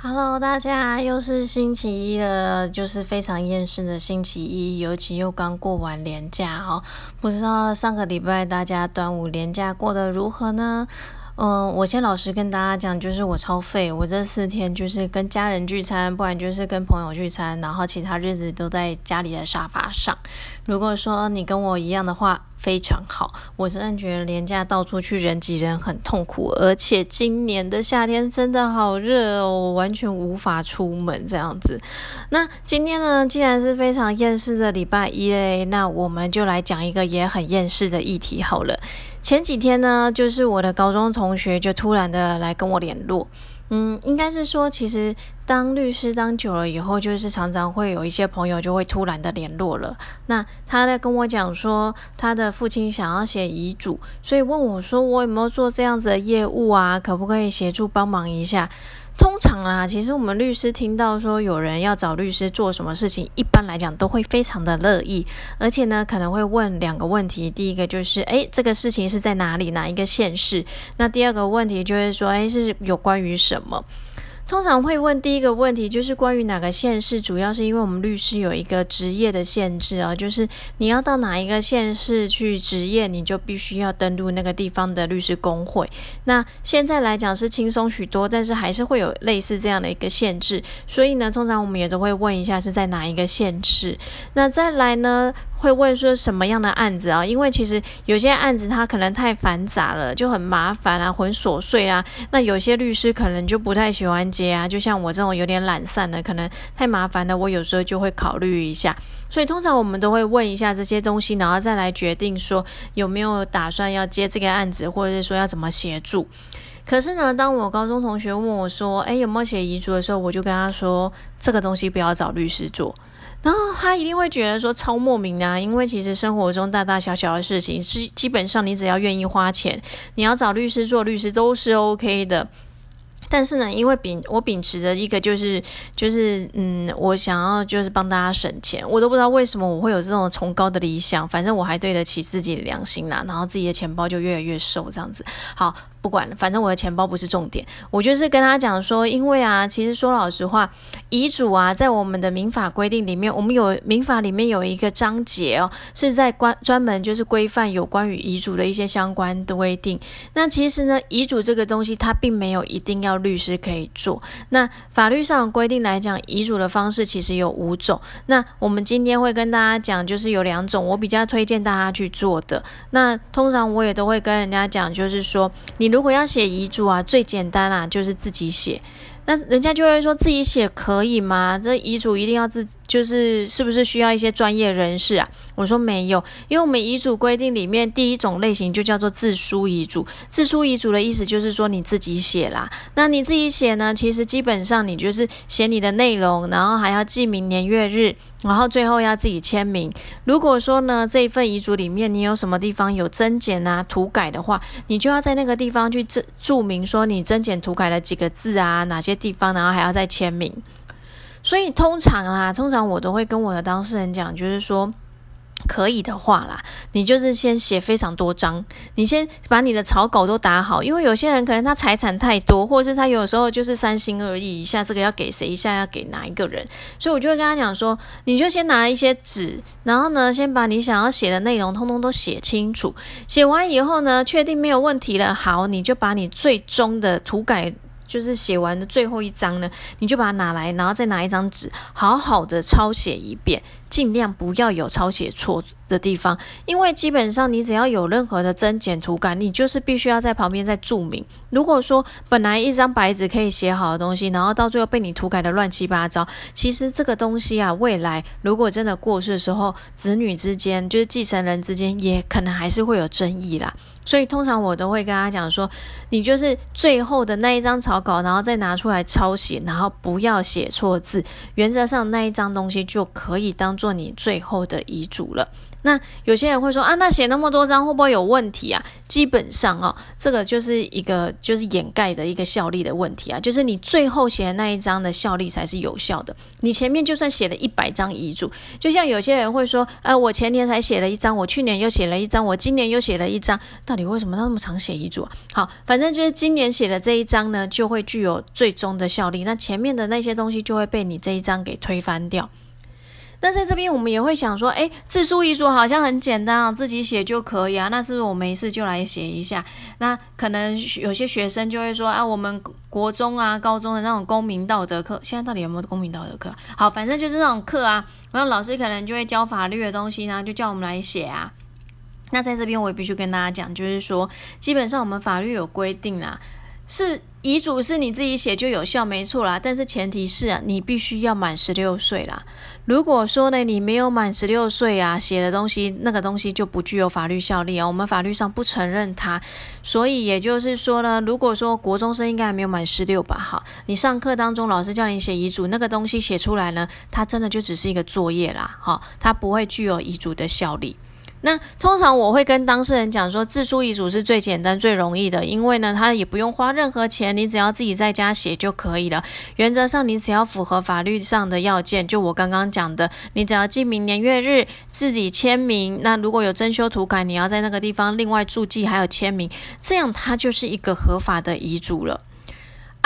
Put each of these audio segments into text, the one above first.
Hello，大家又是星期一了，就是非常厌世的星期一，尤其又刚过完年假哦，不知道上个礼拜大家端午年假过得如何呢？嗯，我先老实跟大家讲，就是我超废，我这四天就是跟家人聚餐，不然就是跟朋友聚餐，然后其他日子都在家里的沙发上。如果说你跟我一样的话，非常好。我真的觉得廉价到处去人挤人很痛苦，而且今年的夏天真的好热哦，我完全无法出门这样子。那今天呢，既然是非常厌世的礼拜一嘞，那我们就来讲一个也很厌世的议题好了。前几天呢，就是我的高中同学就突然的来跟我联络。嗯，应该是说，其实当律师当久了以后，就是常常会有一些朋友就会突然的联络了。那他在跟我讲说，他的父亲想要写遗嘱，所以问我说，我有没有做这样子的业务啊？可不可以协助帮忙一下？通常啊，其实我们律师听到说有人要找律师做什么事情，一般来讲都会非常的乐意，而且呢，可能会问两个问题。第一个就是，哎，这个事情是在哪里，哪一个县市？那第二个问题就是说，哎，是有关于什么？通常会问第一个问题，就是关于哪个县市，主要是因为我们律师有一个职业的限制啊，就是你要到哪一个县市去执业，你就必须要登录那个地方的律师工会。那现在来讲是轻松许多，但是还是会有类似这样的一个限制，所以呢，通常我们也都会问一下是在哪一个县市。那再来呢？会问说什么样的案子啊？因为其实有些案子它可能太繁杂了，就很麻烦啊，很琐碎啊。那有些律师可能就不太喜欢接啊。就像我这种有点懒散的，可能太麻烦了，我有时候就会考虑一下。所以通常我们都会问一下这些东西，然后再来决定说有没有打算要接这个案子，或者是说要怎么协助。可是呢，当我高中同学问我说：“诶，有没有写遗嘱的时候？”我就跟他说：“这个东西不要找律师做。”然后他一定会觉得说超莫名的，因为其实生活中大大小小的事情，是基本上你只要愿意花钱，你要找律师做律师都是 OK 的。但是呢，因为秉我秉持着一个就是就是嗯，我想要就是帮大家省钱，我都不知道为什么我会有这种崇高的理想，反正我还对得起自己的良心啦，然后自己的钱包就越来越瘦这样子。好。不管，反正我的钱包不是重点。我就是跟他讲说，因为啊，其实说老实话，遗嘱啊，在我们的民法规定里面，我们有民法里面有一个章节哦，是在关专门就是规范有关于遗嘱的一些相关的规定。那其实呢，遗嘱这个东西，它并没有一定要律师可以做。那法律上规定来讲，遗嘱的方式其实有五种。那我们今天会跟大家讲，就是有两种，我比较推荐大家去做的。那通常我也都会跟人家讲，就是说你。如果要写遗嘱啊，最简单啊，就是自己写。那人家就会说自己写可以吗？这遗嘱一定要自，就是是不是需要一些专业人士啊？我说没有，因为我们遗嘱规定里面第一种类型就叫做自书遗嘱。自书遗嘱的意思就是说你自己写啦。那你自己写呢，其实基本上你就是写你的内容，然后还要记明年月日。然后最后要自己签名。如果说呢，这一份遗嘱里面你有什么地方有增减啊、涂改的话，你就要在那个地方去注注明说你增减涂改了几个字啊，哪些地方，然后还要再签名。所以通常啦，通常我都会跟我的当事人讲，就是说。可以的话啦，你就是先写非常多章，你先把你的草稿都打好，因为有些人可能他财产太多，或者是他有时候就是三心二意，一下这个要给谁，一下要给哪一个人，所以我就会跟他讲说，你就先拿一些纸，然后呢，先把你想要写的内容通通都写清楚，写完以后呢，确定没有问题了，好，你就把你最终的涂改。就是写完的最后一张呢，你就把它拿来，然后再拿一张纸，好好的抄写一遍，尽量不要有抄写错的地方，因为基本上你只要有任何的增减涂改，你就是必须要在旁边再注明。如果说本来一张白纸可以写好的东西，然后到最后被你涂改的乱七八糟，其实这个东西啊，未来如果真的过世的时候，子女之间就是继承人之间，也可能还是会有争议啦。所以通常我都会跟他讲说，你就是最后的那一张草稿，然后再拿出来抄写，然后不要写错字。原则上那一张东西就可以当做你最后的遗嘱了。那有些人会说啊，那写那么多张会不会有问题啊？基本上哦，这个就是一个就是掩盖的一个效力的问题啊，就是你最后写的那一张的效力才是有效的。你前面就算写了一百张遗嘱，就像有些人会说，呃，我前年才写了一张，我去年又写了一张，我今年又写了一张，到底为什么他那么常写遗嘱啊？好，反正就是今年写的这一张呢，就会具有最终的效力，那前面的那些东西就会被你这一张给推翻掉。那在这边，我们也会想说，哎，自书遗嘱好像很简单啊，自己写就可以啊。那是不是我没事就来写一下？那可能有些学生就会说，啊，我们国中啊、高中的那种公民道德课，现在到底有没有公民道德课？好，反正就是那种课啊，然后老师可能就会教法律的东西呢，就叫我们来写啊。那在这边，我也必须跟大家讲，就是说，基本上我们法律有规定啦。是遗嘱是你自己写就有效，没错啦。但是前提是，你必须要满十六岁啦。如果说呢，你没有满十六岁啊，写的东西那个东西就不具有法律效力啊。我们法律上不承认它。所以也就是说呢，如果说国中生应该还没有满十六吧，哈，你上课当中老师叫你写遗嘱，那个东西写出来呢，它真的就只是一个作业啦，哈，它不会具有遗嘱的效力。那通常我会跟当事人讲说，自书遗嘱是最简单、最容易的，因为呢，他也不用花任何钱，你只要自己在家写就可以了。原则上，你只要符合法律上的要件，就我刚刚讲的，你只要记明年月日，自己签名。那如果有增修图改，你要在那个地方另外注记，还有签名，这样它就是一个合法的遗嘱了。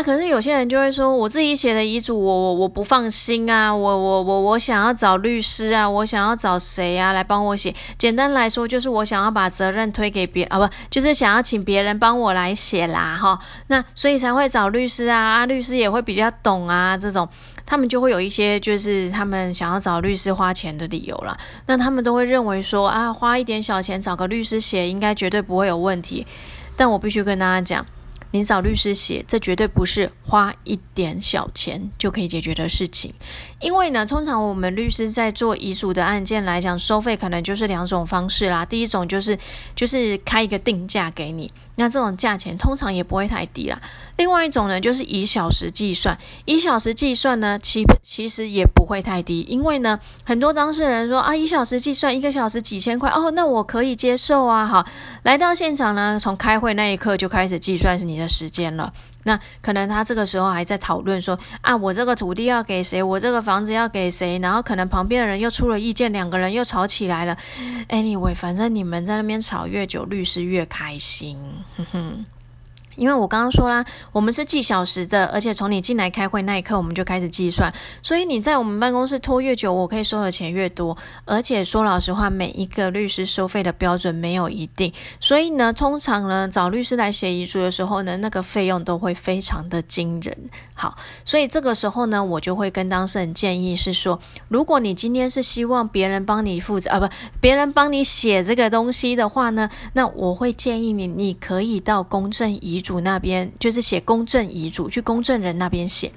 啊，可是有些人就会说，我自己写的遗嘱，我我我不放心啊，我我我我想要找律师啊，我想要找谁啊来帮我写？简单来说，就是我想要把责任推给别啊，不，就是想要请别人帮我来写啦，哈。那所以才会找律师啊，啊，律师也会比较懂啊，这种他们就会有一些就是他们想要找律师花钱的理由啦。那他们都会认为说啊，花一点小钱找个律师写，应该绝对不会有问题。但我必须跟大家讲。你找律师写，这绝对不是花一点小钱就可以解决的事情。因为呢，通常我们律师在做遗嘱的案件来讲，收费可能就是两种方式啦。第一种就是就是开一个定价给你。那这种价钱通常也不会太低啦。另外一种呢，就是以小时计算，以小时计算呢，其其实也不会太低，因为呢，很多当事人说啊，一小时计算一个小时几千块，哦，那我可以接受啊。好，来到现场呢，从开会那一刻就开始计算是你的时间了。那可能他这个时候还在讨论说啊，我这个土地要给谁，我这个房子要给谁，然后可能旁边的人又出了意见，两个人又吵起来了。Anyway，反正你们在那边吵越久，律师越开心。Mm-hmm. 因为我刚刚说啦，我们是计小时的，而且从你进来开会那一刻，我们就开始计算。所以你在我们办公室拖越久，我可以收的钱越多。而且说老实话，每一个律师收费的标准没有一定，所以呢，通常呢找律师来写遗嘱的时候呢，那个费用都会非常的惊人。好，所以这个时候呢，我就会跟当事人建议是说，如果你今天是希望别人帮你负责啊，不，别人帮你写这个东西的话呢，那我会建议你，你可以到公证遗嘱。那边就是写公证遗嘱，去公证人那边写。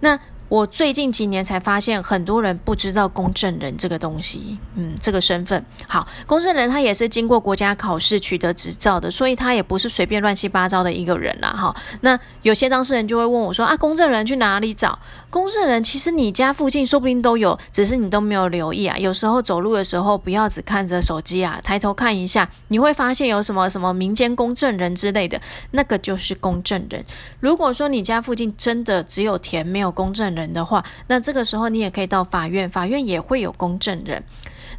那我最近几年才发现，很多人不知道公证人这个东西，嗯，这个身份。好，公证人他也是经过国家考试取得执照的，所以他也不是随便乱七八糟的一个人啦。哈，那有些当事人就会问我说：“啊，公证人去哪里找？”公证人其实你家附近说不定都有，只是你都没有留意啊。有时候走路的时候，不要只看着手机啊，抬头看一下，你会发现有什么什么民间公证人之类的，那个就是公证人。如果说你家附近真的只有田没有公证人的话，那这个时候你也可以到法院，法院也会有公证人。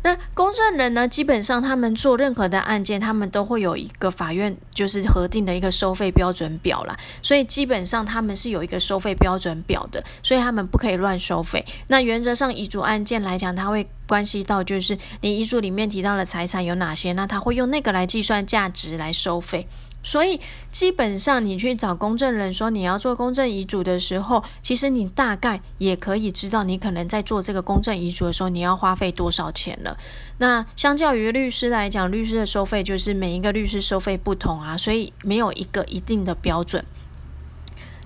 那公证人呢？基本上他们做任何的案件，他们都会有一个法院就是核定的一个收费标准表啦。所以基本上他们是有一个收费标准表的，所以他们不可以乱收费。那原则上遗嘱案件来讲，它会关系到就是你遗嘱里面提到的财产有哪些，那他会用那个来计算价值来收费。所以基本上，你去找公证人说你要做公证遗嘱的时候，其实你大概也可以知道，你可能在做这个公证遗嘱的时候，你要花费多少钱了。那相较于律师来讲，律师的收费就是每一个律师收费不同啊，所以没有一个一定的标准。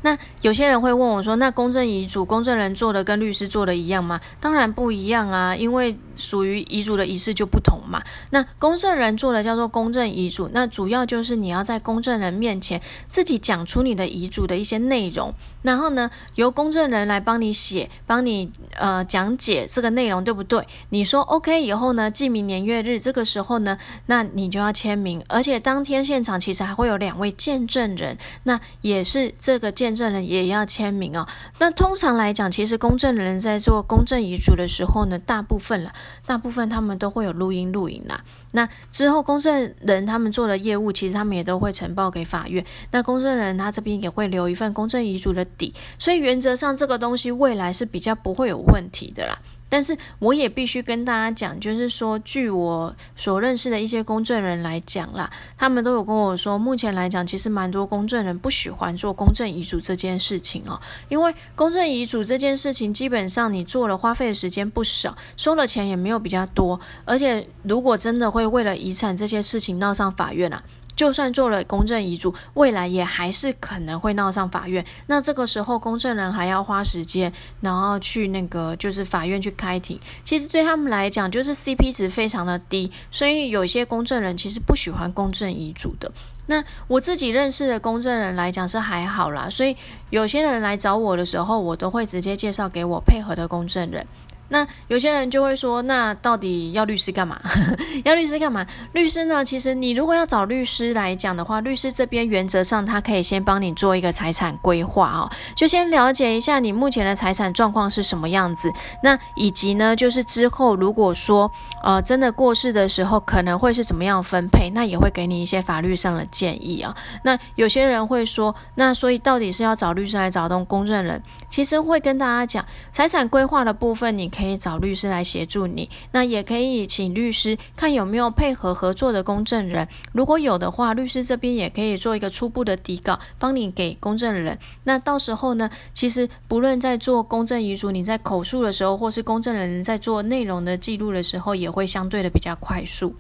那有些人会问我说，那公证遗嘱，公证人做的跟律师做的一样吗？当然不一样啊，因为属于遗嘱的仪式就不同嘛。那公证人做的叫做公证遗嘱，那主要就是你要在公证人面前自己讲出你的遗嘱的一些内容，然后呢，由公证人来帮你写，帮你呃讲解这个内容，对不对？你说 OK 以后呢，记明年月日，这个时候呢，那你就要签名，而且当天现场其实还会有两位见证人，那也是这个见证人也要签名哦。那通常来讲，其实公证人在做公证遗嘱的时候呢，大部分了，大部分他们都会有录音录影啦。那之后公证人他们做的业务，其实他们也都会呈报给法院。那公证人他这边也会留一份公证遗嘱的底，所以原则上这个东西未来是比较不会有问题的啦。但是我也必须跟大家讲，就是说，据我所认识的一些公证人来讲啦，他们都有跟我说，目前来讲，其实蛮多公证人不喜欢做公证遗嘱这件事情哦，因为公证遗嘱这件事情，基本上你做了花费的时间不少，收了钱也没有比较多，而且如果真的会为了遗产这些事情闹上法院啊。就算做了公证遗嘱，未来也还是可能会闹上法院。那这个时候，公证人还要花时间，然后去那个就是法院去开庭。其实对他们来讲，就是 CP 值非常的低，所以有些公证人其实不喜欢公证遗嘱的。那我自己认识的公证人来讲是还好啦，所以有些人来找我的时候，我都会直接介绍给我配合的公证人。那有些人就会说，那到底要律师干嘛？要律师干嘛？律师呢？其实你如果要找律师来讲的话，律师这边原则上他可以先帮你做一个财产规划哦，就先了解一下你目前的财产状况是什么样子。那以及呢，就是之后如果说呃真的过世的时候，可能会是怎么样分配，那也会给你一些法律上的建议啊。那有些人会说，那所以到底是要找律师来找动公证人？其实会跟大家讲，财产规划的部分，你可以。可以找律师来协助你，那也可以请律师看有没有配合合作的公证人。如果有的话，律师这边也可以做一个初步的底稿，帮你给公证人。那到时候呢，其实不论在做公证遗嘱，你在口述的时候，或是公证人在做内容的记录的时候，也会相对的比较快速。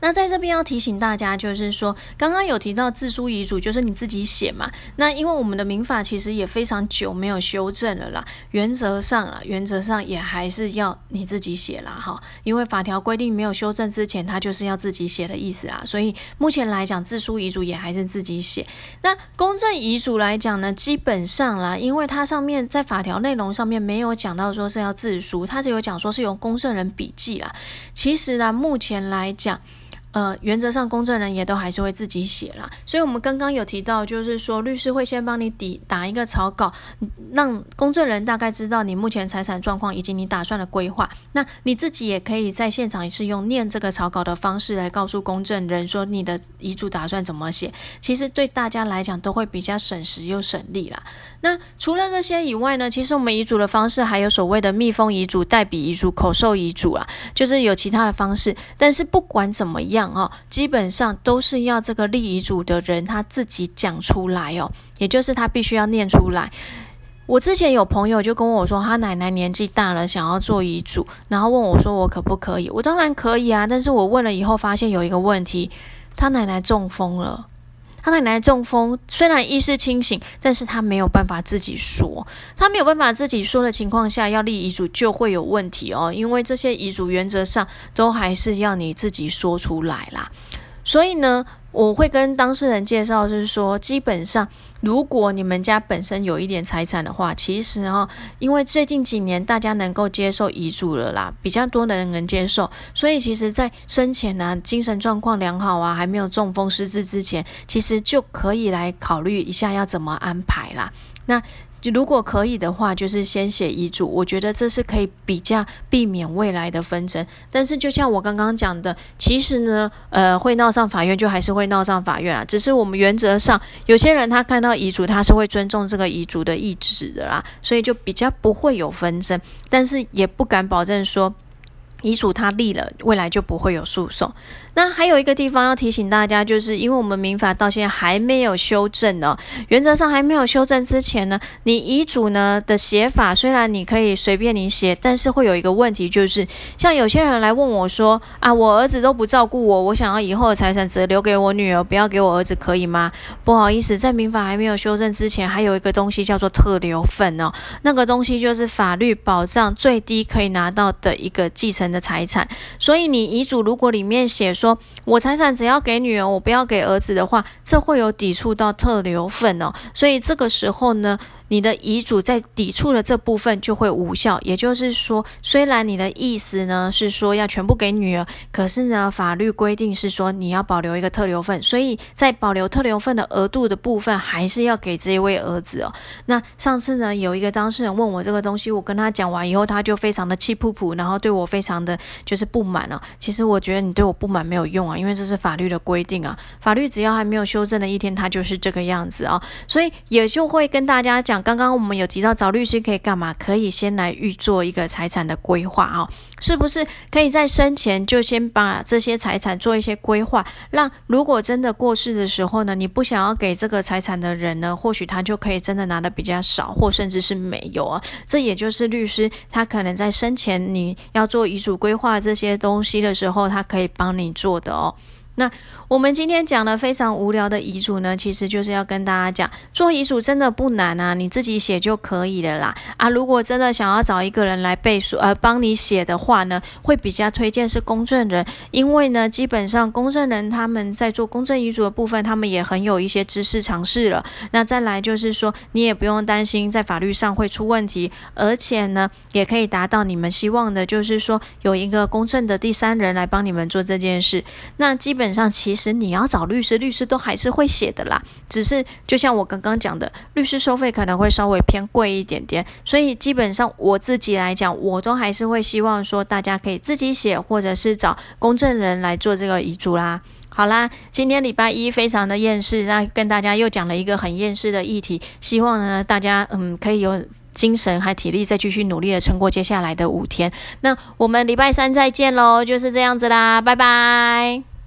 那在这边要提醒大家，就是说，刚刚有提到自书遗嘱，就是你自己写嘛。那因为我们的民法其实也非常久没有修正了啦，原则上啊，原则上也还是要你自己写啦，哈。因为法条规定没有修正之前，它就是要自己写的意思啊。所以目前来讲，自书遗嘱也还是自己写。那公证遗嘱来讲呢，基本上啦，因为它上面在法条内容上面没有讲到说是要自书，它只有讲说是由公证人笔记啦。其实呢，目前来讲。呃，原则上公证人也都还是会自己写啦，所以我们刚刚有提到，就是说律师会先帮你底打一个草稿，让公证人大概知道你目前财产状况以及你打算的规划。那你自己也可以在现场也是用念这个草稿的方式来告诉公证人说你的遗嘱打算怎么写。其实对大家来讲都会比较省时又省力啦。那除了这些以外呢，其实我们遗嘱的方式还有所谓的密封遗嘱、代笔遗嘱、口授遗嘱啊，就是有其他的方式。但是不管怎么样。哦，基本上都是要这个立遗嘱的人他自己讲出来哦，也就是他必须要念出来。我之前有朋友就跟我说，他奶奶年纪大了，想要做遗嘱，然后问我说我可不可以？我当然可以啊，但是我问了以后发现有一个问题，他奶奶中风了。他奶奶中风，虽然意识清醒，但是他没有办法自己说。他没有办法自己说的情况下，要立遗嘱就会有问题哦，因为这些遗嘱原则上都还是要你自己说出来啦。所以呢。我会跟当事人介绍，就是说，基本上，如果你们家本身有一点财产的话，其实哈，因为最近几年大家能够接受遗嘱了啦，比较多的人能接受，所以其实，在生前呢，精神状况良好啊，还没有中风失智之前，其实就可以来考虑一下要怎么安排啦。那。如果可以的话，就是先写遗嘱，我觉得这是可以比较避免未来的纷争。但是就像我刚刚讲的，其实呢，呃，会闹上法院就还是会闹上法院啊。只是我们原则上，有些人他看到遗嘱，他是会尊重这个遗嘱的意志的啦，所以就比较不会有纷争。但是也不敢保证说。遗嘱他立了，未来就不会有诉讼。那还有一个地方要提醒大家，就是因为我们民法到现在还没有修正呢，原则上还没有修正之前呢，你遗嘱呢的写法虽然你可以随便你写，但是会有一个问题，就是像有些人来问我说啊，我儿子都不照顾我，我想要以后的财产只留给我女儿，不要给我儿子，可以吗？不好意思，在民法还没有修正之前，还有一个东西叫做特留份哦，那个东西就是法律保障最低可以拿到的一个继承。的财产，所以你遗嘱如果里面写说我财产只要给女儿，我不要给儿子的话，这会有抵触到特留份哦。所以这个时候呢。你的遗嘱在抵触的这部分就会无效，也就是说，虽然你的意思呢是说要全部给女儿，可是呢，法律规定是说你要保留一个特留份，所以在保留特留份的额度的部分，还是要给这一位儿子哦。那上次呢，有一个当事人问我这个东西，我跟他讲完以后，他就非常的气噗噗，然后对我非常的就是不满了。其实我觉得你对我不满没有用啊，因为这是法律的规定啊，法律只要还没有修正的一天，它就是这个样子啊，所以也就会跟大家讲。刚刚我们有提到找律师可以干嘛？可以先来预做一个财产的规划啊，是不是可以在生前就先把这些财产做一些规划，让如果真的过世的时候呢，你不想要给这个财产的人呢，或许他就可以真的拿的比较少，或甚至是没有啊。这也就是律师他可能在生前你要做遗嘱规划这些东西的时候，他可以帮你做的哦。那我们今天讲的非常无聊的遗嘱呢，其实就是要跟大家讲，做遗嘱真的不难啊，你自己写就可以了啦。啊，如果真的想要找一个人来背书，呃，帮你写的话呢，会比较推荐是公证人，因为呢，基本上公证人他们在做公证遗嘱的部分，他们也很有一些知识尝试了。那再来就是说，你也不用担心在法律上会出问题，而且呢，也可以达到你们希望的，就是说有一个公正的第三人来帮你们做这件事。那基本上其实你要找律师，律师都还是会写的啦。只是就像我刚刚讲的，律师收费可能会稍微偏贵一点点。所以基本上我自己来讲，我都还是会希望说，大家可以自己写，或者是找公证人来做这个遗嘱啦。好啦，今天礼拜一非常的厌世，那跟大家又讲了一个很厌世的议题。希望呢大家嗯可以有精神还体力再继续努力的撑过接下来的五天。那我们礼拜三再见喽，就是这样子啦，拜拜。